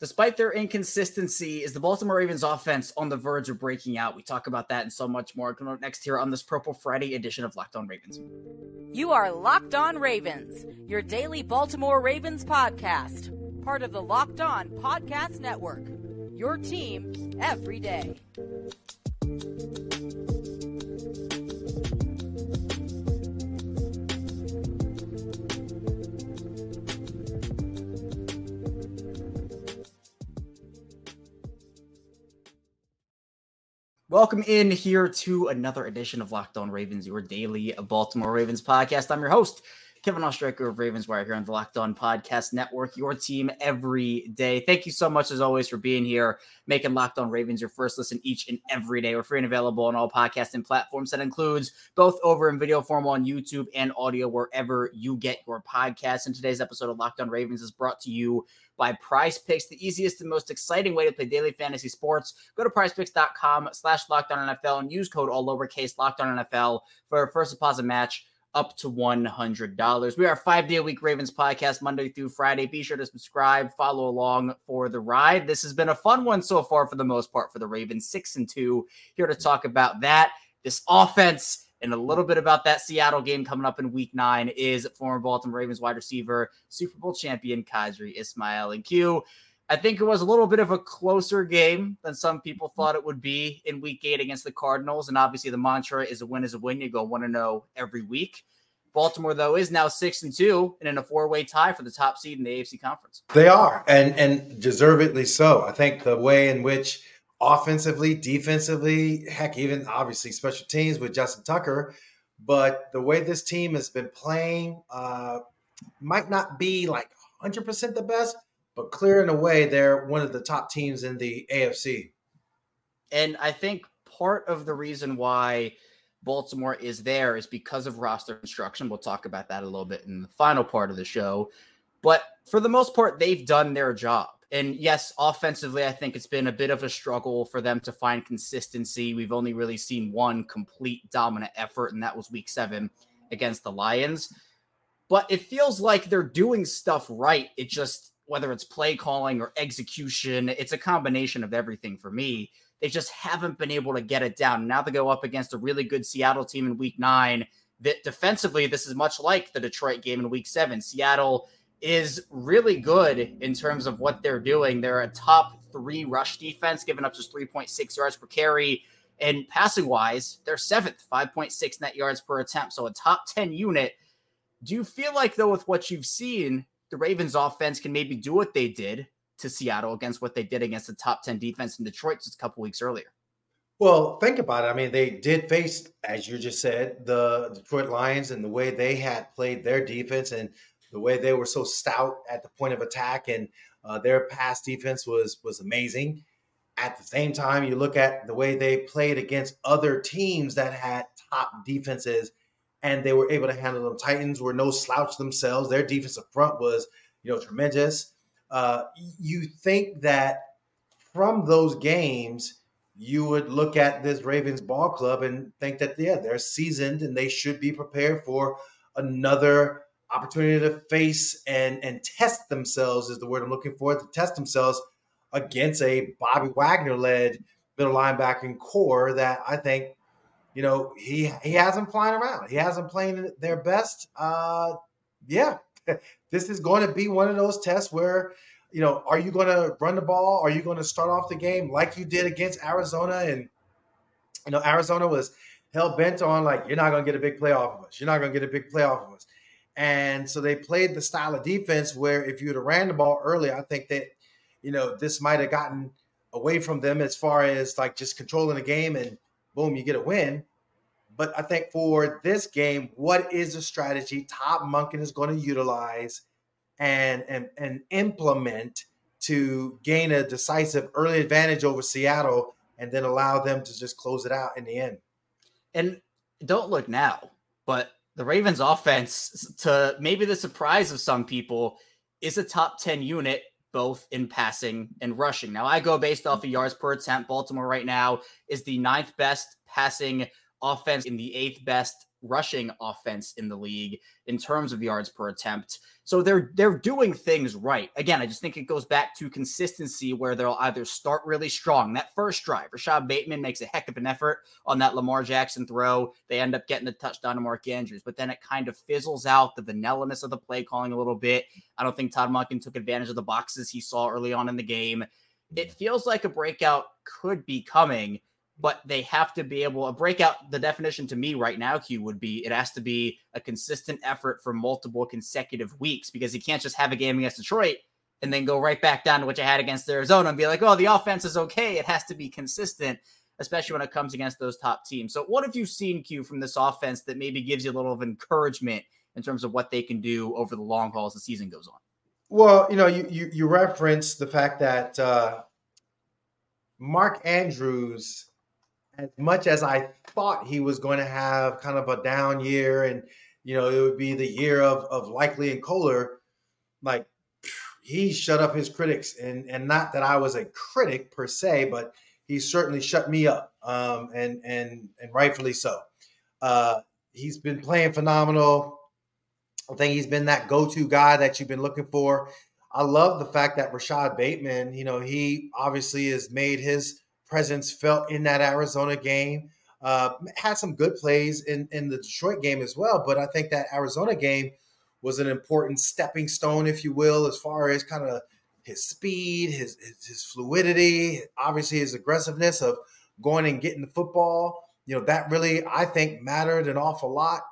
Despite their inconsistency, is the Baltimore Ravens offense on the verge of breaking out? We talk about that and so much more coming up next here on this Purple Friday edition of Locked On Ravens. You are Locked On Ravens, your daily Baltimore Ravens podcast, part of the Locked On Podcast Network. Your team every day. Welcome in here to another edition of Locked On Ravens, your daily Baltimore Ravens podcast. I'm your host, Kevin Oestreicher of Ravens Wire here on the Locked On Podcast Network, your team every day. Thank you so much, as always, for being here, making Locked On Ravens your first listen each and every day. We're free and available on all podcasting platforms. That includes both over in video form on YouTube and audio wherever you get your podcasts. And today's episode of Locked On Ravens is brought to you by Prize Picks, the easiest and most exciting way to play daily fantasy sports. Go to prizepicks.com slash lockedon NFL and use code all lowercase lockedon NFL for a first deposit match up to $100. We are five day a week Ravens podcast, Monday through Friday. Be sure to subscribe, follow along for the ride. This has been a fun one so far for the most part for the Ravens, six and two. Here to talk about that, this offense and a little bit about that Seattle game coming up in week nine is former Baltimore Ravens wide receiver, Super Bowl champion Qadry Ismail. And Q, I think it was a little bit of a closer game than some people thought it would be in week eight against the Cardinals. And obviously, the mantra is a win is a win. You go one to know every week. Baltimore, though, is now six and two and in a four way tie for the top seed in the AFC conference. They are, and and deservedly so. I think the way in which offensively, defensively, heck, even obviously special teams with Justin Tucker. But the way this team has been playing uh, might not be like 100% the best, but clear in a way, they're one of the top teams in the AFC. And I think part of the reason why Baltimore is there is because of roster construction. We'll talk about that a little bit in the final part of the show. But for the most part, they've done their job. And yes, offensively, I think it's been a bit of a struggle for them to find consistency. We've only really seen one complete dominant effort, and that was week seven against the Lions. But it feels like they're doing stuff right. It just, whether it's play calling or execution, it's a combination of everything for me. They just haven't been able to get it down. Now they go up against a really good Seattle team in week nine. That defensively, this is much like the Detroit game in week seven. Seattle is really good in terms of what they're doing. They're a top three rush defense, giving up just 3.6 yards per carry. And passing wise, they're seventh, 5.6 net yards per attempt. So a top 10 unit. Do you feel like, though, with what you've seen, the Ravens offense can maybe do what they did to Seattle against what they did against the top 10 defense in Detroit just a couple weeks earlier? Well, think about it. I mean, they did face, as you just said, the Detroit Lions and the way they had played their defense. And the way they were so stout at the point of attack and uh, their pass defense was was amazing. At the same time, you look at the way they played against other teams that had top defenses, and they were able to handle them. Titans were no slouch themselves. Their defensive front was, you know, tremendous. Uh, you think that from those games, you would look at this Ravens ball club and think that yeah, they're seasoned and they should be prepared for another opportunity to face and and test themselves is the word I'm looking for to test themselves against a Bobby Wagner led middle linebacking core that I think you know he he hasn't flying around. He hasn't playing their best. Uh, yeah, this is going to be one of those tests where you know are you going to run the ball? Are you going to start off the game like you did against Arizona? And you know Arizona was hell bent on like you're not going to get a big play off of us. You're not going to get a big play off of us. And so they played the style of defense where if you'd have ran the ball early, I think that, you know, this might have gotten away from them as far as like just controlling the game and boom, you get a win. But I think for this game, what is the strategy Todd Monken is going to utilize and and and implement to gain a decisive early advantage over Seattle and then allow them to just close it out in the end? And don't look now, but the Ravens offense, to maybe the surprise of some people, is a top 10 unit both in passing and rushing. Now, I go based off of yards per attempt. Baltimore right now is the ninth best passing offense in the eighth best rushing offense in the league in terms of yards per attempt. So they're they're doing things right. Again, I just think it goes back to consistency where they'll either start really strong. That first drive, Rashod Bateman makes a heck of an effort on that Lamar Jackson throw. They end up getting the touchdown to Mark Andrews, but then it kind of fizzles out the vanillaness of the play calling a little bit. I don't think Todd Monken took advantage of the boxes he saw early on in the game. It feels like a breakout could be coming but they have to be able to break out the definition to me right now q would be it has to be a consistent effort for multiple consecutive weeks because you can't just have a game against detroit and then go right back down to what you had against arizona and be like oh the offense is okay. It has to be consistent especially when it comes against those top teams. So what have you seen q from this offense that maybe gives you a little of encouragement in terms of what they can do over the long haul as the season goes on? Well you know you you, you reference the fact that uh mark andrews as much as I thought he was going to have kind of a down year and, you know, it would be the year of, of Likely and Kolar, like he shut up his critics. And, and not that I was a critic per se, but he certainly shut me up um, and, and, and rightfully so. Uh, he's been playing phenomenal. I think he's been that go-to guy that you've been looking for. I love the fact that Rashod Bateman, you know, he obviously has made his presence felt in that Arizona game. Uh, had some good plays in, in the Detroit game as well, but I think that Arizona game was an important stepping stone, if you will, as far as kind of his speed, his, his, his fluidity, obviously his aggressiveness of going and getting the football. You know that really I think mattered an awful lot.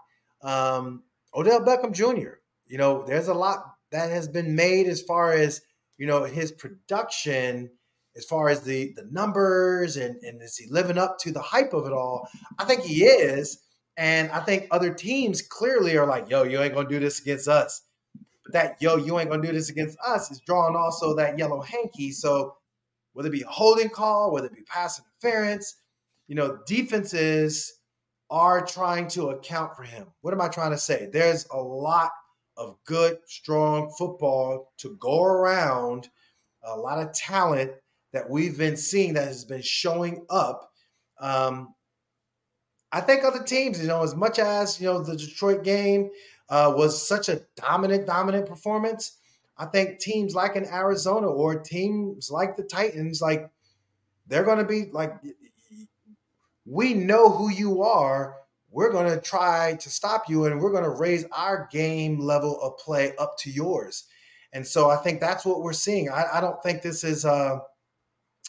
Um, Odell Beckham Jr. You know, there's a lot that has been made as far as you know his production as far as the the numbers and, and is he living up to the hype of it all? I think he is. And I think other teams clearly are like, yo, you ain't gonna do this against us. But that yo, you ain't gonna do this against us is drawing also that yellow hanky. So whether it be a holding call, whether it be pass interference, you know, defenses are trying to account for him. What am I trying to say? There's a lot of good, strong football to go around, a lot of talent that we've been seeing that has been showing up. Um, I think other teams, you know, as much as you know the Detroit game uh, was such a dominant, dominant performance. I think teams like in Arizona or teams like the Titans, like they're going to be like, we know who you are. We're going to try to stop you, and we're going to raise our game level of play up to yours. And so I think that's what we're seeing. I, I don't think this is. Uh,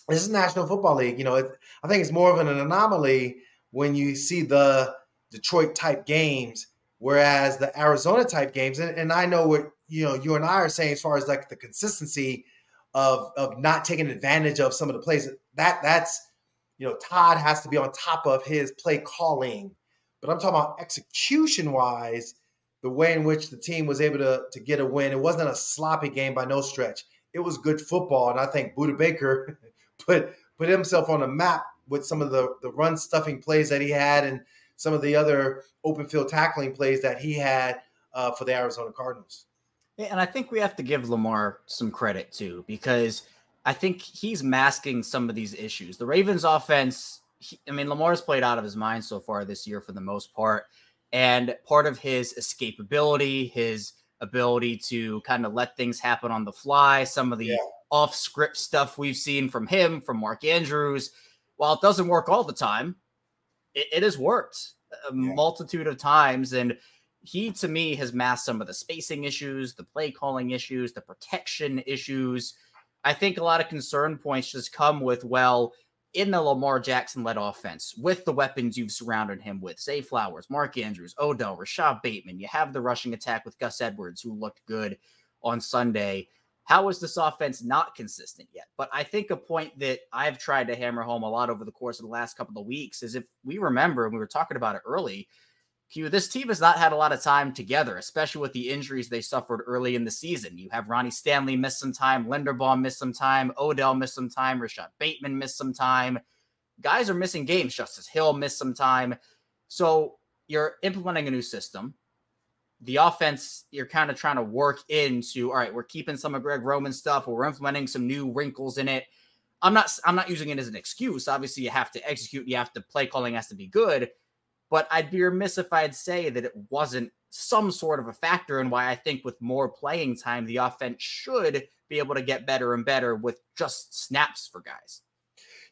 this is National Football League. You know, it, I think it's more of an anomaly when you see the Detroit type games, whereas the Arizona type games, and, and I know what you know you and I are saying as far as like the consistency of of not taking advantage of some of the plays. That that's you know Todd has to be on top of his play calling, but I'm talking about execution wise, the way in which the team was able to to get a win. It wasn't a sloppy game by no stretch. It was good football, and I think Budda Baker put put himself on a map with some of the the run stuffing plays that he had and some of the other open field tackling plays that he had uh, for the Arizona Cardinals. And I think we have to give Lamar some credit too because I think he's masking some of these issues. The Ravens offense, he, I mean, Lamar's played out of his mind so far this year for the most part. And part of his escapability, his ability to kind of let things happen on the fly, some of the yeah off script stuff we've seen from him, from Mark Andrews. While it doesn't work all the time, it, it has worked a yeah. multitude of times. And he, to me, has masked some of the spacing issues, the play calling issues, the protection issues. I think a lot of concern points just come with, well, in the Lamar Jackson led offense, with the weapons you've surrounded him with, Zay Flowers, Mark Andrews, Odell, Rashod Bateman, you have the rushing attack with Gus Edwards, who looked good on Sunday how is this offense not consistent yet? But I think a point that I've tried to hammer home a lot over the course of the last couple of weeks is if we remember, and we were talking about it early, Q, this team has not had a lot of time together, especially with the injuries they suffered early in the season. You have Ronnie Stanley miss some time, Linderbaum miss some time, Odell miss some time, Rashod Bateman miss some time. Guys are missing games. Justice Hill missed some time. So you're implementing a new system the offense you're kind of trying to work into all right we're keeping some of greg roman stuff we're implementing some new wrinkles in it i'm not i'm not using it as an excuse obviously you have to execute you have to play calling has to be good but I'd be remiss if I'd say that it wasn't some sort of a factor in why I think with more playing time, the offense should be able to get better and better with just snaps for guys.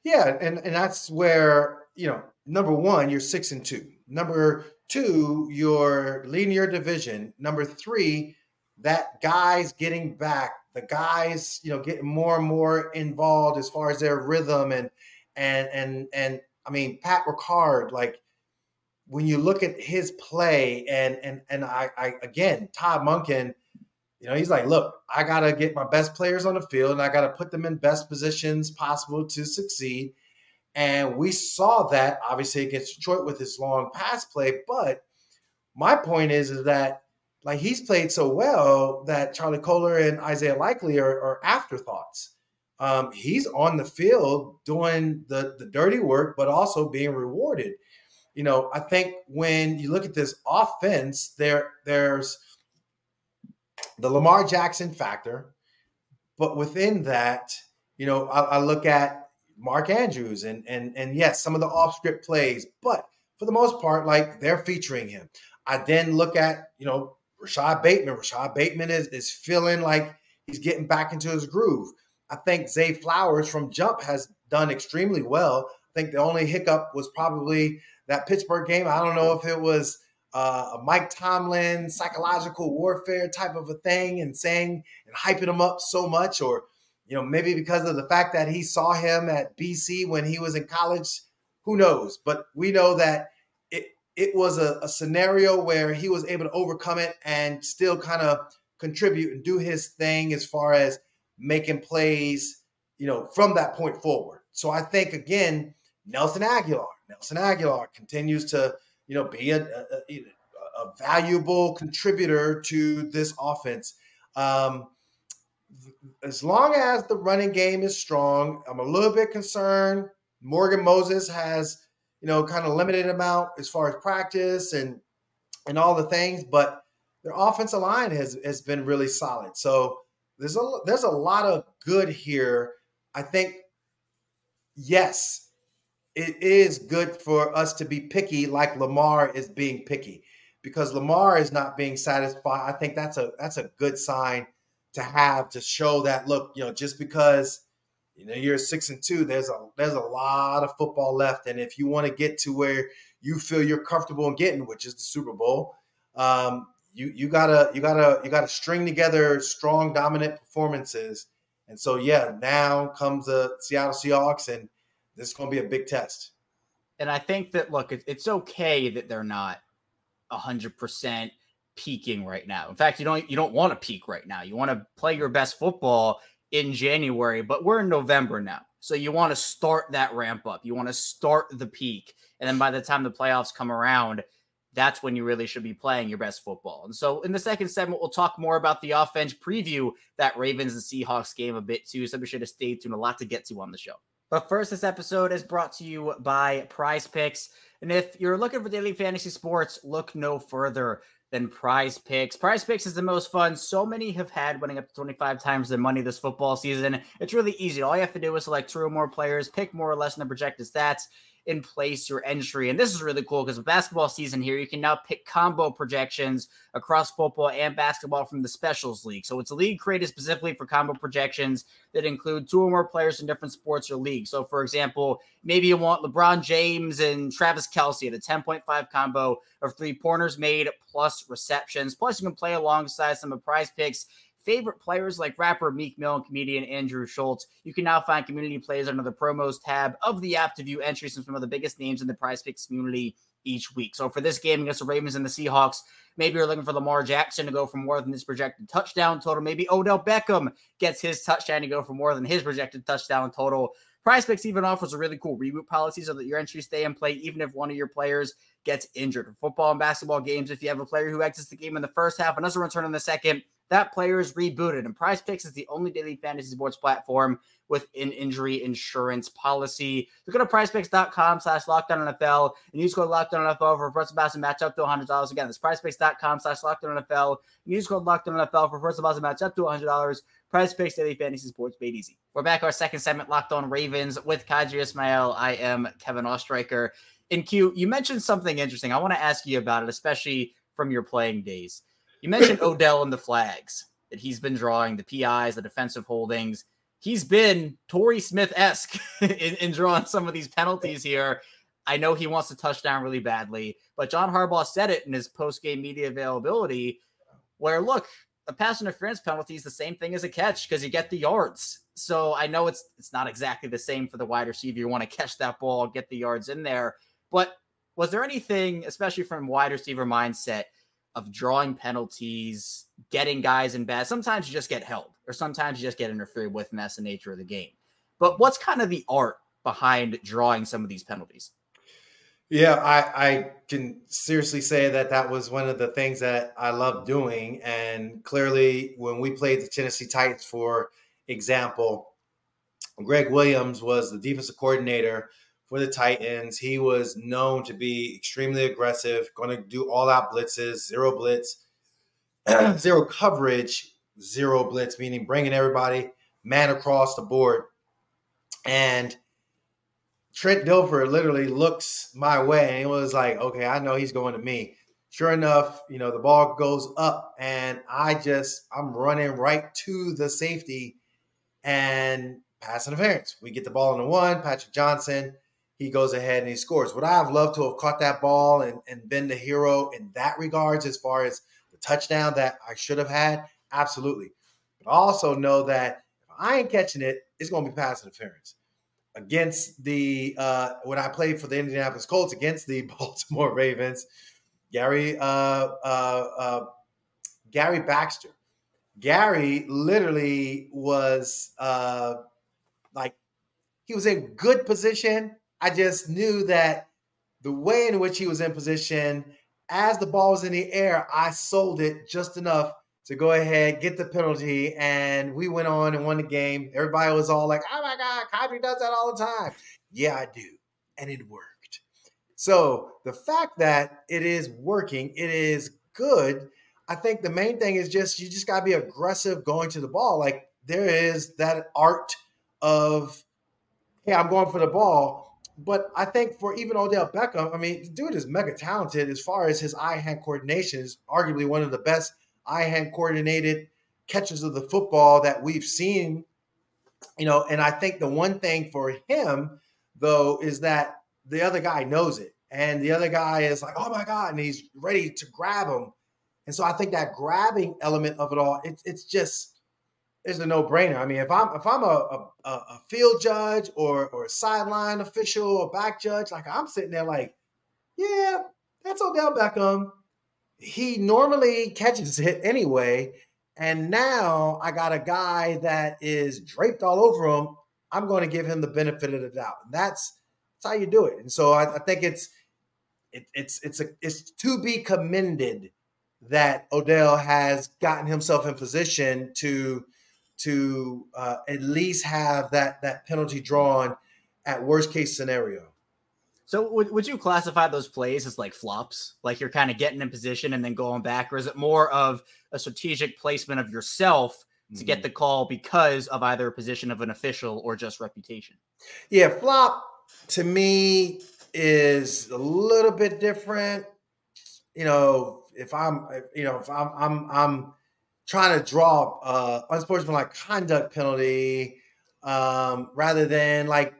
Yeah, and, and that's where, you know, number one, you're six and two. Number two, your linear division. Number three, that guys getting back, the guys, you know, getting more and more involved as far as their rhythm and and and and I mean Pat Ricard, like when you look at his play and and and I, I again Todd Monken, you know, he's like, look, I gotta get my best players on the field and I gotta put them in best positions possible to succeed. And we saw that obviously against Detroit with his long pass play. But my point is, is that like he's played so well that Charlie Kolar and Isaiah Likely are, are afterthoughts. Um, he's on the field doing the, the dirty work, but also being rewarded you know, I think when you look at this offense, there there's the Lamar Jackson factor, but within that, you know, I, I look at Mark Andrews and and and yes, some of the off script plays, but for the most part, like they're featuring him. I then look at you know Rashod Bateman. Rashod Bateman is is feeling like he's getting back into his groove. I think Zay Flowers from Jump has done extremely well. I think the only hiccup was probably that Pittsburgh game. I don't know if it was uh, a Mike Tomlin psychological warfare type of a thing and saying and hyping him up so much, or you know maybe because of the fact that he saw him at BC when he was in college. Who knows? But we know that it it was a, a scenario where he was able to overcome it and still kind of contribute and do his thing as far as making plays, you know, from that point forward. So I think again, Nelson Agholor, Nelson Agholor continues to, you know, be a, a, a valuable contributor to this offense. Um, as long as the running game is strong, I'm a little bit concerned. Morgan Moses has, you know, kind of limited amount as far as practice and and all the things, but their offensive line has has been really solid. So there's a there's a lot of good here. I think yes, it is good for us to be picky like Lamar is being picky because Lamar is not being satisfied. I think that's a that's a good sign to have to show that look, you know, just because you know you're six and two, there's a there's a lot of football left, and if you want to get to where you feel you're comfortable in getting, which is the Super Bowl, um, you you gotta you gotta you gotta string together strong, dominant performances. And so, yeah, now comes the Seattle Seahawks, and this is to be a big test. And I think that look, it's okay that they're not hundred percent peaking right now. In fact, you don't you don't want to peak right now. You want to play your best football in January, but we're in November now. So you want to start that ramp up. You want to start the peak. And then by the time the playoffs come around, that's when you really should be playing your best football. And so in the second segment, we'll talk more about the offense, preview that Ravens and Seahawks game a bit too. So be sure to stay tuned. A lot to get to on the show. But first, this episode is brought to you by Prize Picks. And if you're looking for daily fantasy sports, look no further than Prize Picks. Prize Picks is the most fun. So many have had winning up to 25 times their money this football season. It's really easy. All you have to do is select two or more players, pick more or less than the projected stats, in place your entry. And this is really cool because basketball season here, you can now pick combo projections across football and basketball from the specials league. So it's a league created specifically for combo projections that include two or more players in different sports or leagues. So for example, maybe you want LeBron James and Travis Kelce at a 10.5 combo of three pointers made plus receptions. Plus you can play alongside some of prize picks favorite players like rapper Meek Mill and comedian Andrew Schulz. You can now find community plays under the promos tab of the app to view entries from some of the biggest names in the prize picks community each week. So for this game against the Ravens and the Seahawks, maybe you're looking for Lamar Jackson to go for more than his projected touchdown total. Maybe Odell Beckham gets his touchdown to go for more than his projected touchdown total. Prize Picks even offers a really cool reboot policy so that your entries stay in play even if one of your players gets injured. For football and basketball games, if you have a player who exits the game in the first half and doesn't return in the second, that player is rebooted. And Prize Picks is the only daily fantasy sports platform with an injury insurance policy. So go to prizepicks.com slash lockedon NFL and use code lockedon NFL for first basket match up to $100. Again, that's prizepicks.com slash lockedon NFL and use code lockedon NFL for first basket match up to $100. Prize Picks Daily Fantasy Sports made easy. We're back our second segment, Locked On Ravens with Qadry Ismail. I am Kevin Oestreicher. In Q, you mentioned something interesting. I want to ask you about it, especially from your playing days. You mentioned Odell and the flags that he's been drawing, the PIs, the defensive holdings. He's been Torrey Smith esque in, in drawing some of these penalties here. I know he wants to touchdown really badly, but John Harbaugh said it in his post game media availability where look, a pass interference penalty is the same thing as a catch because you get the yards. So I know it's it's not exactly the same for the wide receiver. You want to catch that ball, get the yards in there. But was there anything, especially from wide receiver mindset, of drawing penalties, getting guys in bad? Sometimes you just get held, or sometimes you just get interfered with, and that's the nature of the game. But what's kind of the art behind drawing some of these penalties? Yeah, I, I can seriously say that that was one of the things that I loved doing. And clearly, when we played the Tennessee Titans, for example, Gregg Williams was the defensive coordinator for the Titans. He was known to be extremely aggressive, going to do all out blitzes, zero blitz, zero coverage, zero blitz, meaning bringing everybody man across the board. And Trent Dilfer literally looks my way and was like, okay, I know he's going to me. Sure enough, you know, the ball goes up and I just, I'm running right to the safety and pass interference. We get the ball in the one, Patrick Johnson, he goes ahead and he scores. Would I have loved to have caught that ball and, and been the hero in that regards as far as the touchdown that I should have had? Absolutely. But also know that if I ain't catching it, it's going to be pass interference against the uh, when I played for the Indianapolis Colts against the Baltimore Ravens, Gary uh, uh, uh, Gary Baxter. Gary literally was uh, like he was in good position. I just knew that the way in which he was in position, as the ball was in the air, I sold it just enough to go ahead, get the penalty, and we went on and won the game. Everybody was all like, oh my God, Qadry does that all the time. Yeah, I do. And it worked. So the fact that it is working, it is good. I think the main thing is just you just gotta be aggressive going to the ball. Like there is that art of, hey, I'm going for the ball. But I think for even Odell Beckham, I mean, dude is mega talented as far as his eye hand coordination is arguably one of the best eye hand coordinated catches of the football that we've seen. You know, and I think the one thing for him, though, is that the other guy knows it. And the other guy is like, oh my God, and he's ready to grab him. And so I think that grabbing element of it all, it's it's just it's a no-brainer. I mean, if I'm if I'm a, a, a field judge or or a sideline official or back judge, like I'm sitting there like, yeah, that's Odell Beckham he normally catches it anyway. And now I got a guy that is draped all over him. I'm going to give him the benefit of the doubt. And that's that's how you do it. And so I, I think it's it, it's it's a it's to be commended that Odell has gotten himself in position to to uh, at least have that that penalty drawn at worst case scenario. So would, would you classify those plays as like flops? Like you're kind of getting in position and then going back, or is it more of a strategic placement of yourself to mm-hmm. get the call because of either a position of an official or just reputation? Yeah, flop to me is a little bit different. You know, if I'm, you know, if I'm, I'm, I'm trying to draw uh unsportsmanlike conduct penalty um, rather than like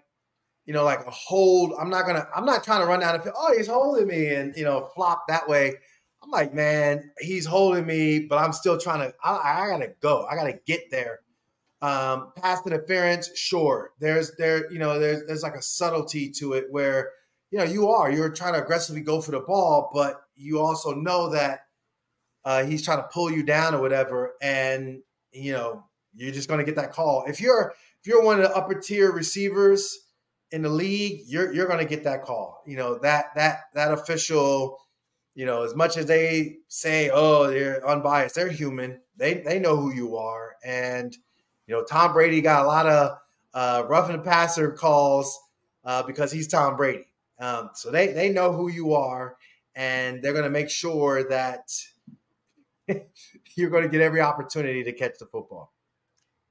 you know, like a hold. I'm not gonna. I'm not trying to run down and. Oh, he's holding me, and you know, flop that way. I'm like, man, he's holding me, but I'm still trying to. I, I gotta go. I gotta get there. Um, pass interference, sure. There's there, you know, there's there's like a subtlety to it where you know you are you're trying to aggressively go for the ball, but you also know that uh, he's trying to pull you down or whatever, and you know you're just going to get that call. If you're if you're one of the upper tier receivers in the league, you're you're going to get that call. You know that that that official. You know, as much as they say, "Oh, they're unbiased," they're human. They they know who you are, and you know Tom Brady got a lot of uh, rough and passer calls uh, because he's Tom Brady. Um, so they they know who you are, and they're going to make sure that you're going to get every opportunity to catch the football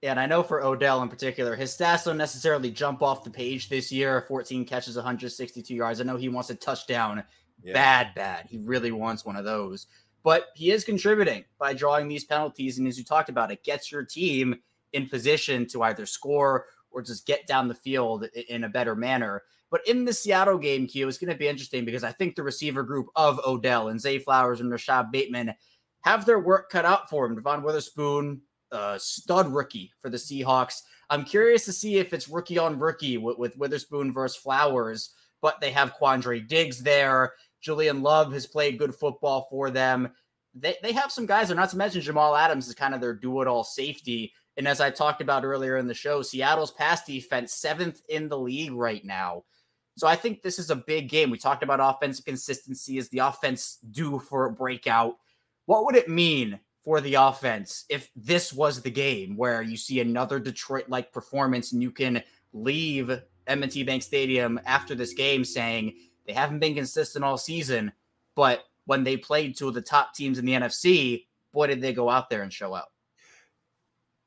And I know for Odell in particular, his stats don't necessarily jump off the page this year 14 catches, 162 yards. I know he wants a touchdown yeah. bad, bad. He really wants one of those. But he is contributing by drawing these penalties. And as you talked about, it gets your team in position to either score or just get down the field in a better manner. But in the Seattle game, Q, it's going to be interesting because I think the receiver group of Odell and Zay Flowers and Rashod Bateman have their work cut out for them. Devon Witherspoon, uh, stud rookie for the Seahawks. I'm curious to see if it's rookie on rookie with, with Witherspoon versus Flowers, but they have Quandre Diggs there. Julian Love has played good football for them. They, they have some guys, and not to mention Jamal Adams is kind of their do it all safety. And as I talked about earlier in the show, Seattle's pass defense, seventh in the league right now. So I think this is a big game. We talked about offensive consistency. Is the offense due for a breakout? What would it mean for the offense if this was the game where you see another Detroit like performance and you can leave M&T Bank Stadium after this game saying they haven't been consistent all season, but when they played two of the top teams in the NFC, boy, did they go out there and show out.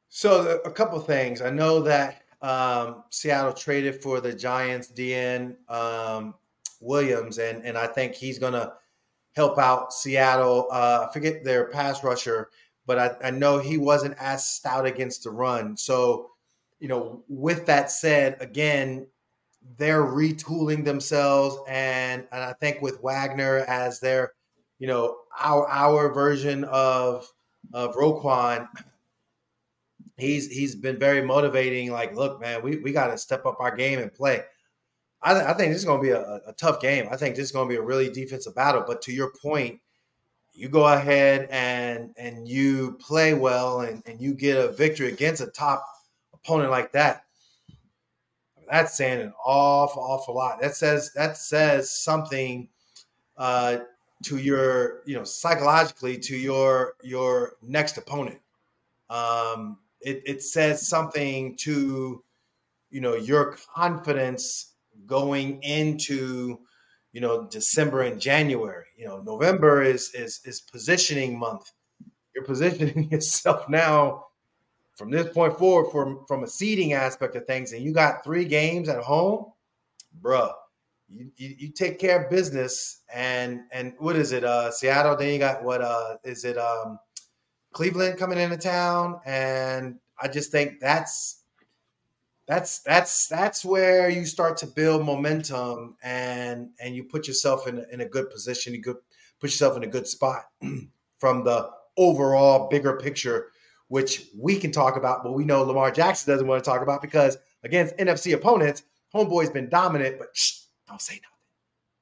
So, a couple things. I know that um, Seattle traded for the Giants DN um, Williams, and, and I think he's going to help out Seattle. Uh, I forget their pass rusher, but I, I know he wasn't as stout against the run. So, you know, with that said, again, they're retooling themselves, and and I think with Wagner as their, you know, our our version of of Roquan, he's he's been very motivating. Like, look, man, we we got to step up our game and play. I, th- I think this is going to be a, a, tough game. I think this is going to be a really defensive battle. But to your point, you go ahead and and you play well and, and you get a victory against a top opponent like that. That's saying an awful, awful lot. That says that says something uh, to your, you know, psychologically to your your next opponent. Um, it, it says something to, you know, your confidence going into you know December and January. You know, November is is is positioning month. You're positioning yourself now from this point forward from from a seeding aspect of things, and you got three games at home, bruh. You, you, you take care of business and and what is it? Uh Seattle, then you got what uh is it um Cleveland coming into town, and I just think that's that's that's that's where you start to build momentum and and you put yourself in a, in a good position you could put yourself in a good spot from the overall bigger picture which we can talk about but we know lamar jackson doesn't want to talk about because against nfc opponents homeboy's been dominant but shh, don't say nothing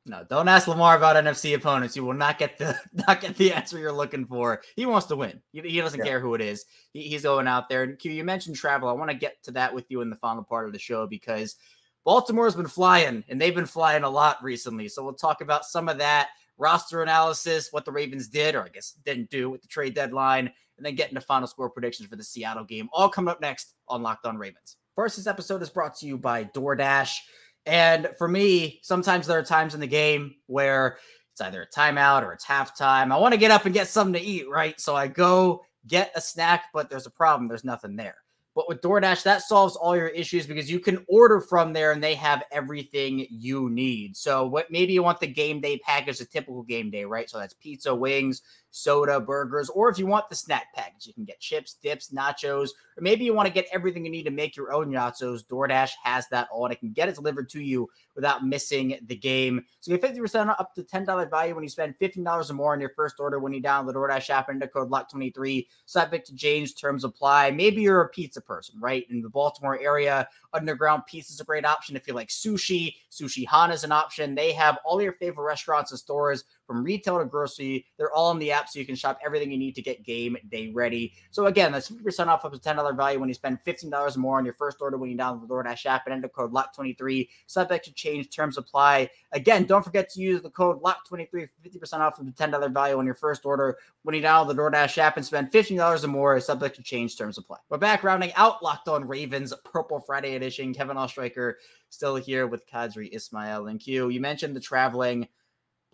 no, don't ask Lamar about NFC opponents. You will not get the not get the answer you're looking for. He wants to win. He, he doesn't yeah. care who it is. He, he's going out there. And Q, you mentioned travel. I want to get to that with you in the final part of the show because Baltimore's been flying and they've been flying a lot recently. So we'll talk about some of that roster analysis, what the Ravens did, or I guess didn't do with the trade deadline, and then get into final score predictions for the Seattle game. All coming up next on Locked On Ravens. First, this episode is brought to you by DoorDash. And for me, sometimes there are times in the game where it's either a timeout or it's halftime. I want to get up and get something to eat, right? So I go get a snack, but there's a problem. There's nothing there. But with DoorDash, that solves all your issues because you can order from there and they have everything you need. So what maybe you want the game day package, a typical game day, right? So that's pizza, wings, soda, burgers, or if you want the snack package, you can get chips, dips, nachos, or maybe you want to get everything you need to make your own nachos. DoorDash has that all and it can get it delivered to you without missing the game. So you get 50% up to $10 value when you spend $15 or more on your first order when you download the DoorDash app and enter code LOCK23. Subject to change, terms apply. Maybe you're a pizza person, right? In the Baltimore area, underground pizza is a great option. If you like sushi, Sushi Hana is an option. They have all your favorite restaurants and stores from retail to grocery. They're all in the app, so you can shop everything you need to get game day ready. So again, that's 50% off up to $10 value when you spend $15 or more on your first order when you download the DoorDash app and enter code LOCK23. Subject to change, terms apply. Again, don't forget to use the code LOCK23 for 50% off of the $10 value on your first order when you download the DoorDash app and spend $15 or more. Subject to change, terms apply. We're back rounding out Locked On Ravens Purple Friday edition. Kevin Oestreicher still here with Qadry Ismail and Q. You mentioned the traveling.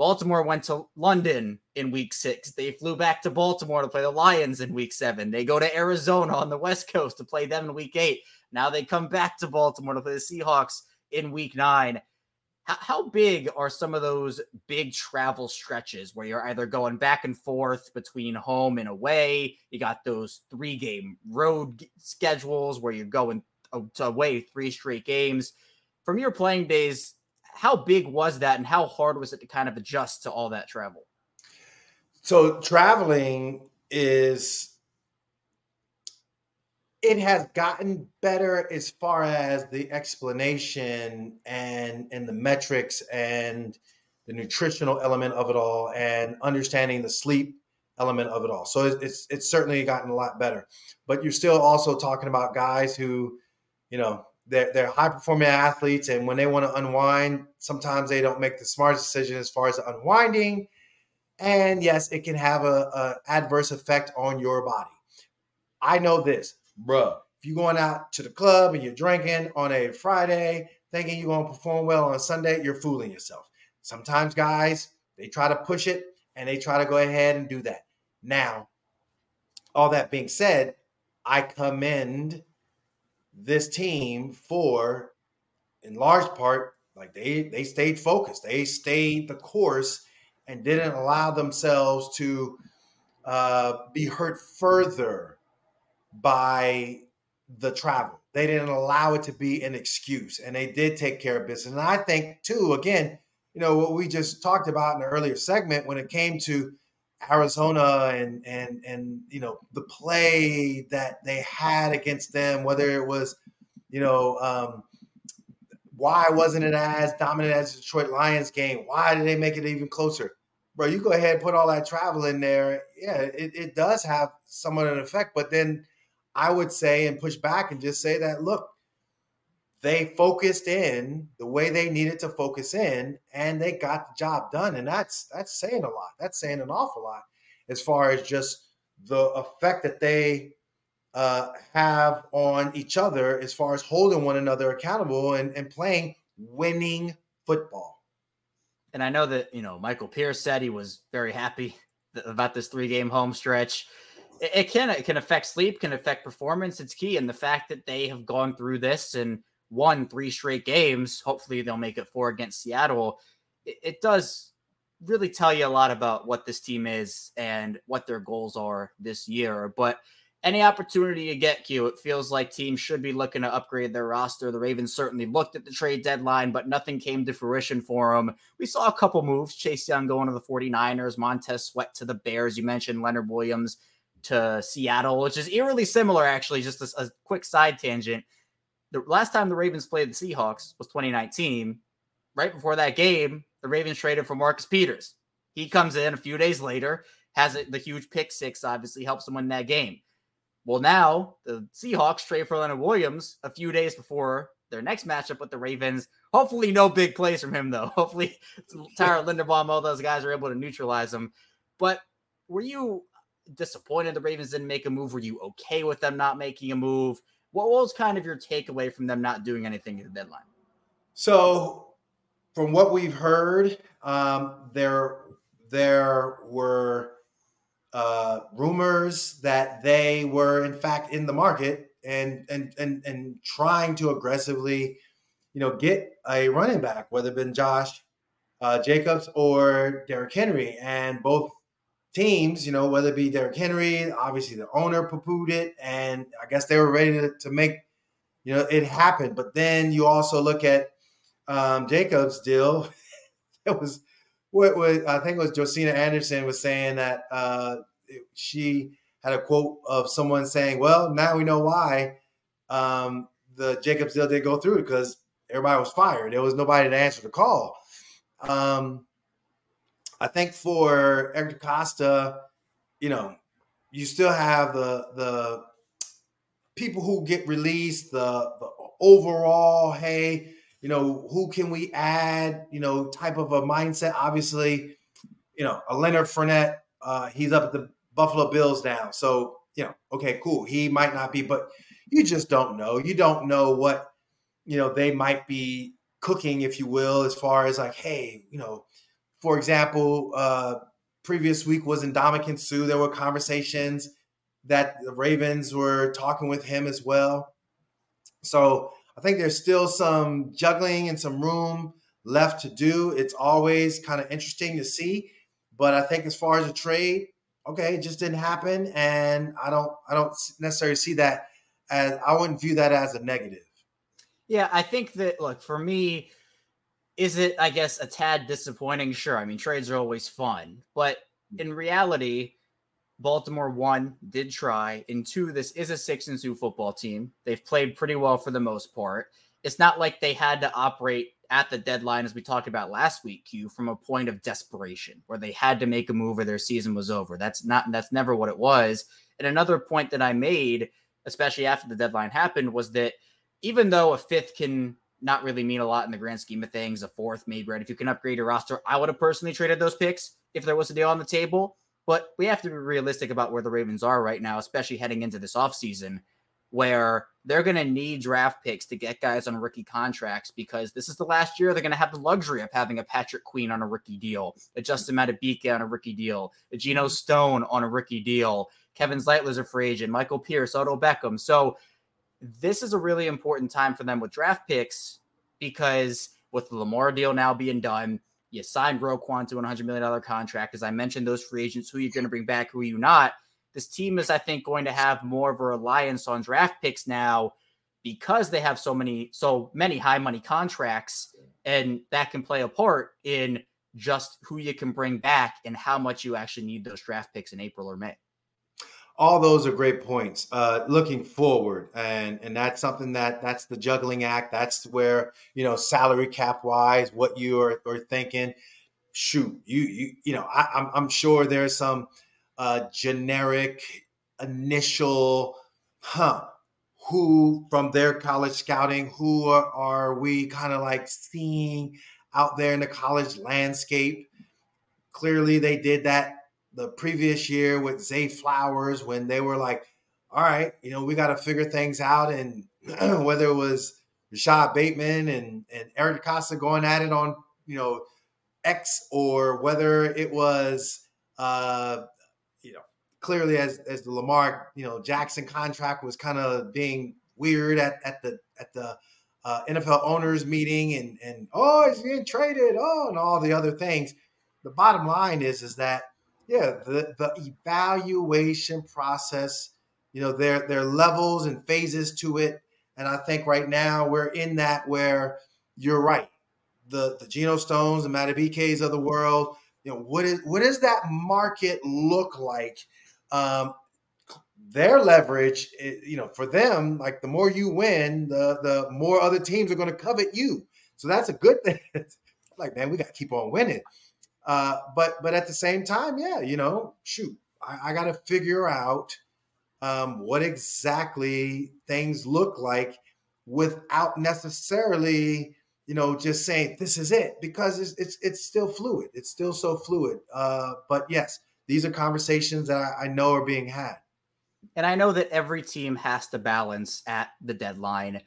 Baltimore went to London in week six. They flew back to Baltimore to play the Lions in week seven. They go to Arizona on the West Coast to play them in week eight. Now they come back to Baltimore to play the Seahawks in week nine. How, how big are some of those big travel stretches where you're either going back and forth between home and away? You got those three game road schedules where you're going away three straight games. From your playing days, how big was that and how hard was it to kind of adjust to all that travel? So traveling is it has gotten better as far as the explanation and and the metrics and the nutritional element of it all and understanding the sleep element of it all. So it's it's certainly gotten a lot better. But you're still also talking about guys who, you know, they're, they're high performing athletes and when they want to unwind sometimes they don't make the smartest decision as far as the unwinding. And yes it can have a, a adverse effect on your body. I know this bruh. If you're going out to the club and you're drinking on a friday thinking you're going to perform well on sunday you're fooling yourself. Sometimes guys they try to push it and they try to go ahead and do that. Now all that being said i commend this team for, in large part, like they they stayed focused. They stayed the course and didn't allow themselves to uh, be hurt further by the travel. They didn't allow it to be an excuse, and they did take care of business. And I think too, again, you know what we just talked about in the earlier segment when it came to Arizona and and and you know the play that they had against them, whether it was you know um, why wasn't it as dominant as the Detroit Lions game? Why did they make it even closer? Bro, you go ahead and put all that travel in there. Yeah, it, it does have somewhat of an effect, but then I would say and push back and just say that look, they focused in the way they needed to focus in and they got the job done and that's that's saying a lot. That's saying an awful lot as far as just the effect that they uh, have on each other as far as holding one another accountable and, and playing winning football. And i know that you know michael pierce said he was very happy about this three game home stretch. It, it can it can affect sleep can affect performance. It's key and the fact that they have gone through this and won three straight games. Hopefully, they'll make it four against Seattle. It, it, does really tell you a lot about what this team is and what their goals are this year. But any opportunity you get, Q, it feels like teams should be looking to upgrade their roster. The Ravens certainly looked at the trade deadline, but nothing came to fruition for them. We saw a couple moves Chase Young going to the 49ers, Montez Sweat to the Bears. You mentioned Leonard Williams to Seattle, which is eerily similar, actually. Just a, a quick side tangent the last time the Ravens played the Seahawks was 2019. Right before that game, the Ravens traded for Marcus Peters. He comes in a few days later, has the huge pick six, obviously helps them win that game. Well, now the Seahawks trade for Leonard Williams a few days before their next matchup with the Ravens. Hopefully, no big plays from him, though. Hopefully, Tyler Linderbaum, all those guys are able to neutralize him. But were you disappointed the Ravens didn't make a move? Were you okay with them not making a move? What was kind of your takeaway from them not doing anything at the deadline? So, from what we've heard, um, there there were uh, rumors that they were in fact in the market and and and and trying to aggressively, you know, get a running back, whether it been Josh uh, Jacobs or Derrick Henry, and both teams, you know, whether it be Derrick Henry, obviously the owner poo-pooed it, and I guess they were ready to, to make, you know, it happen. But then you also look at um, Jacobs' deal. it was what was I think it was Josina Anderson was saying that uh, she had a quote of someone saying, "Well, now we know why um, the Jacobs deal didn't go through because everybody was fired. There was nobody to answer the call." Um, I think for Eric DeCosta, you know, you still have the the people who get released, the, the overall, hey, you know, who can we add, you know, type of a mindset. Obviously, you know, a Leonard Fournette, uh, he's up at the Buffalo Bills now. So, you know, okay, cool. He might not be, but you just don't know. You don't know what, you know, they might be cooking, if you will, as far as like, hey, you know, for example, uh, previous week was in Ndamukong Suh. There were conversations that the Ravens were talking with him as well. So I think there's still some juggling and some room left to do. It's always kind of interesting to see. But I think as far as a trade, okay, it just didn't happen. And I don't I don't necessarily see that as I wouldn't view that as a negative. Yeah, I think that look, for me, is it, I guess, a tad disappointing? Sure. I mean, trades are always fun, but mm. in reality, Baltimore one did try, and two, this is a six and two football team. They've played pretty well for the most part. It's not like they had to operate at the deadline, as we talked about last week, Q, from a point of desperation where they had to make a move or their season was over. That's not that's never what it was. And another point that I made, especially after the deadline happened, was that even though a fifth can not really mean a lot in the grand scheme of things, a fourth maybe, right? If you can upgrade your roster, I would have personally traded those picks if there was a deal on the table. But we have to be realistic about where the Ravens are right now, especially heading into this offseason, where they're going to need draft picks to get guys on rookie contracts because this is the last year they're going to have the luxury of having a Patrick Queen on a rookie deal, a Justin Madubuike on a rookie deal, a Geno Stone on a rookie deal, Kevin Zeitler's a free agent, Michael Pierce, Odell Beckham. So this is a really important time for them with draft picks because with the Lamar deal now being done, you signed Roquan to a $100 million contract. As I mentioned, those free agents, who you're going to bring back, who you not. This team is, I think, going to have more of a reliance on draft picks now because they have so many, so many high money contracts, and that can play a part in just who you can bring back and how much you actually need those draft picks in April or May all those are great points. Uh, looking forward, and and that's something that that's the juggling act. That's where you know salary cap wise, what you are, are thinking. Shoot, you you you know, I, am I'm, I'm sure there's some uh, generic initial, huh? Who from their college scouting? Who are, are we kind of like seeing out there in the college landscape? Clearly, they did that the previous year with Zay Flowers when they were like, all right, you know, we got to figure things out. And whether it was Rashod Bateman and, and Eric DeCosta going at it on, you know, X or whether it was, uh, you know, clearly as, as the Lamar, you know, Jackson contract was kind of being weird at, at the, at the, uh, NFL owners meeting and, and, oh, he's getting traded. Oh, and all the other things. The bottom line is, is that yeah, the the evaluation process, you know, there there are levels and phases to it, and I think right now we're in that where you're right. The the Geno Stones, the Madubuikes of the world, you know, what is what does that market look like? Um, their leverage, you know, for them, like the more you win, the the more other teams are going to covet you. So that's a good thing. like, man, we got to keep on winning. Uh, but but at the same time, yeah, you know, shoot, I, I got to figure out um, what exactly things look like without necessarily, you know, just saying this is it because it's it's, it's still fluid. It's still so fluid. Uh, but yes, these are conversations that I, I know are being had. And I know that every team has to balance at the deadline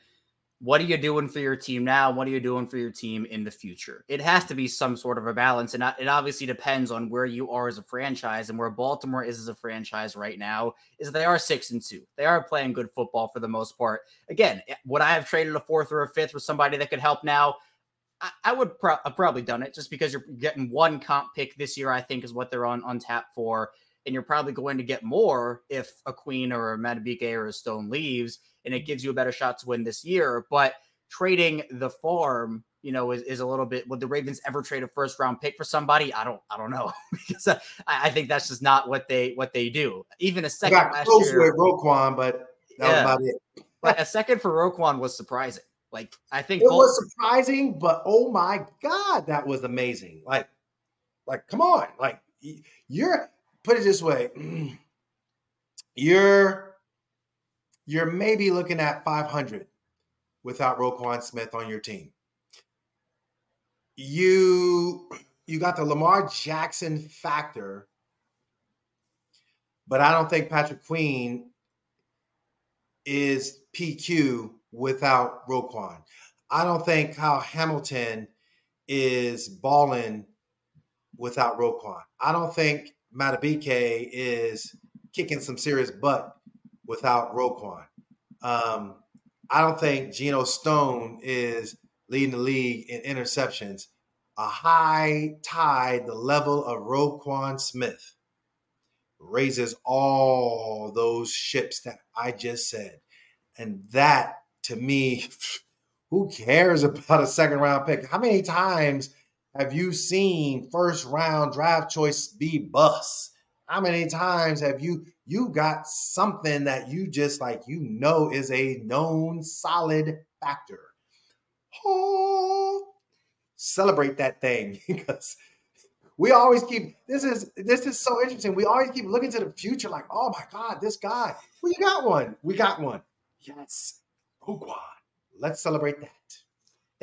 what are you doing for your team now? What are you doing for your team in the future? It has to be some sort of a balance. And it obviously depends on where you are as a franchise and where Baltimore is as a franchise right now is they are six and two. They are playing good football for the most part. Again, eh, would I have traded a fourth or a fifth for somebody that could help now? I, I would pro- probably done it just because you're getting one comp pick this year, I think is what they're on, on tap for. And you're probably going to get more if a Queen or a Madubuike or a Stone leaves and it gives you a better shot to win this year. But trading the farm, you know, is, is a little bit. Would the Ravens ever trade a first round pick for somebody? I don't, I don't know because I, I, think that's just not what they what they do. Even a second got last close year, with Roquan, but that yeah, was about it. but a second for Roquan was surprising. Like I think it was surprising, but oh my god, that was amazing! Like, like come on, like you're put it this way, you're you're maybe looking at 500 without Roquan Smith on your team. You you got the Lamar Jackson factor, but I don't think Patrick Queen is PQ without Roquan. I don't think Kyle Hamilton is balling without Roquan. I don't think Madubuike is kicking some serious butt without Roquan. Um, I don't think Geno Stone is leading the league in interceptions. A high tide, the level of Roquan Smith, raises all those ships that I just said. And that, to me, who cares about a second round pick? How many times have you seen first round draft choice be bust? How many times have you you got something that you just like you know is a known solid factor? Oh, celebrate that thing because we always keep this is this is so interesting. We always keep looking to the future, like, oh my God, this guy. We got one. We got one. Yes. Oh Roquan. Let's celebrate that.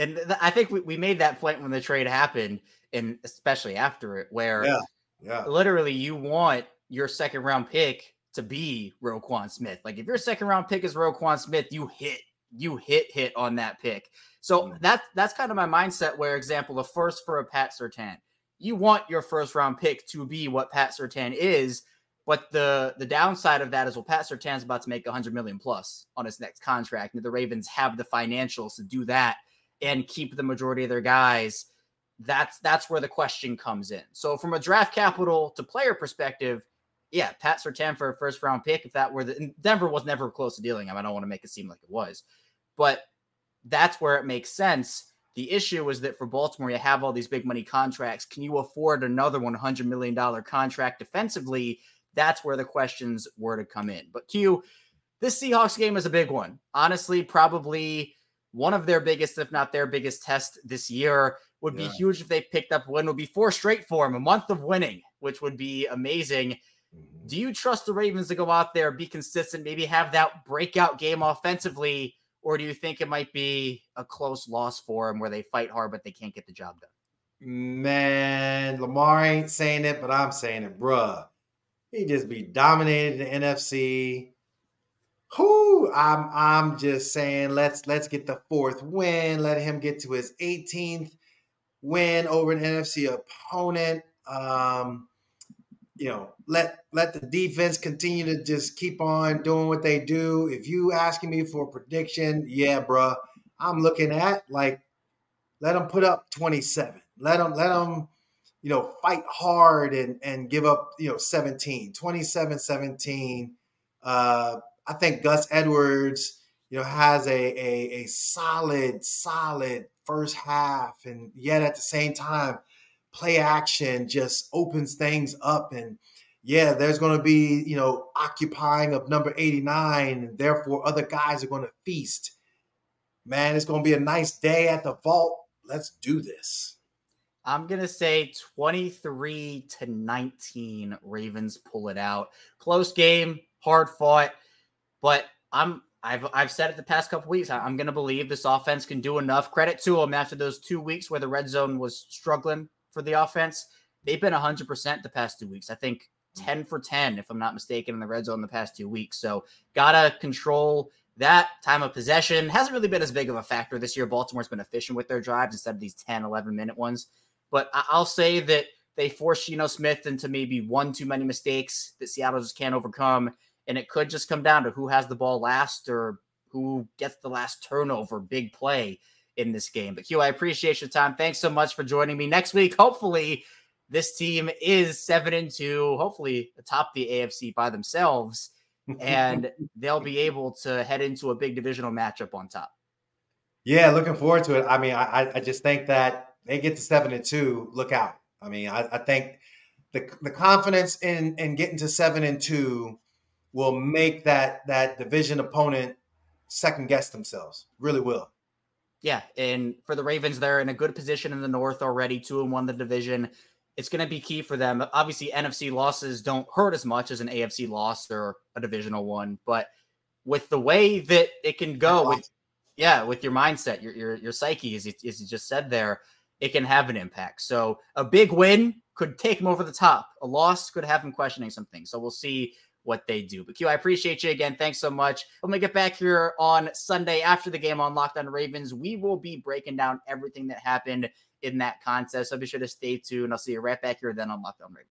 And th- I think we, we made that point when the trade happened, and especially after it, where yeah, yeah. literally you want your second round pick to be Roquan Smith. Like if your second round pick is Roquan Smith, you hit you hit hit on that pick. So mm. that's that's kind of my mindset. Where example, the first for a Pat Surtain, you want your first round pick to be what Pat Surtain is. But the the downside of that is well, Pat Surtain's about to make 100 million plus on his next contract, and the Ravens have the financials to do that and keep the majority of their guys. That's that's where the question comes in. So from a draft capital to player perspective, yeah, Pat Surtain for a first round pick. If that were the Denver was never close to dealing him. I don't want to make it seem like it was, but that's where it makes sense. The issue is that for Baltimore, you have all these big money contracts. Can you afford another $100 million contract defensively that's where the questions were to come in. But Q, this Seahawks game is a big one. Honestly, probably one of their biggest, if not their biggest test this year. Would be huge if they picked up win. Would be four straight for them, a month of winning, which would be amazing. Mm-hmm. Do you trust the Ravens to go out there, be consistent, maybe have that breakout game offensively, or do you think it might be a close loss for them where they fight hard but they can't get the job done? Man, Lamar ain't saying it, but I'm saying it, bruh he just be dominated in the NFC. Who I'm I'm just saying let's let's get the fourth win. Let him get to his 18th win over an NFC opponent. Um, you know, let let the defense continue to just keep on doing what they do. If you asking me for a prediction, yeah, bruh, I'm looking at like let them put up 27. Let them let them you know, fight hard and and give up, you know, 17, 27, 17. Uh, I think Gus Edwards, you know, has a, a, a solid, solid first half, and yet at the same time, play action just opens things up. And yeah, there's going to be, you know, occupying of number 89, and therefore other guys are going to feast. Man, it's going to be a nice day at the vault. Let's do this. I'm gonna say 23 to 19. Ravens pull it out. Close game, hard fought, but I'm I've I've said it the past couple weeks. I'm gonna believe this offense can do enough. Credit to them after those two weeks where the red zone was struggling for the offense. They've been 100 percent the past two weeks. I think mm. 10 for 10, if I'm not mistaken, in the red zone the past two weeks. So gotta control that time of possession hasn't really been as big of a factor this year. Baltimore's been efficient with their drives instead of these 10, 11 minute ones. But I'll say that they forced Geno Smith into maybe one too many mistakes that Seattle just can't overcome. And it could just come down to who has the ball last or who gets the last turnover, big play in this game. But Q, I appreciate your time. Thanks so much for joining me. Next week, hopefully, this team is seven and two, hopefully atop the AFC by themselves, and they'll be able to head into a big divisional matchup on top. Yeah, looking forward to it. I mean, I, I just think that they get to seven and two, look out. I mean, I, I think the the confidence in in getting to seven and two will make that that division opponent second guess themselves. Really will. Yeah, and for the Ravens, they're in a good position in the North already, two and one the division. It's going to be key for them. Obviously, NFC losses don't hurt as much as an AFC loss or a divisional one, but with the way that it can go, with yeah, with your mindset, your your your psyche, as you, as you just said there, it can have an impact. So a big win could take him over the top. A loss could have him questioning something. So we'll see what they do. But Q, I appreciate you again. Thanks so much. When we get back here on Sunday after the game on Locked On Ravens, we will be breaking down everything that happened in that contest. So be sure to stay tuned. I'll see you right back here then on Locked On Ravens.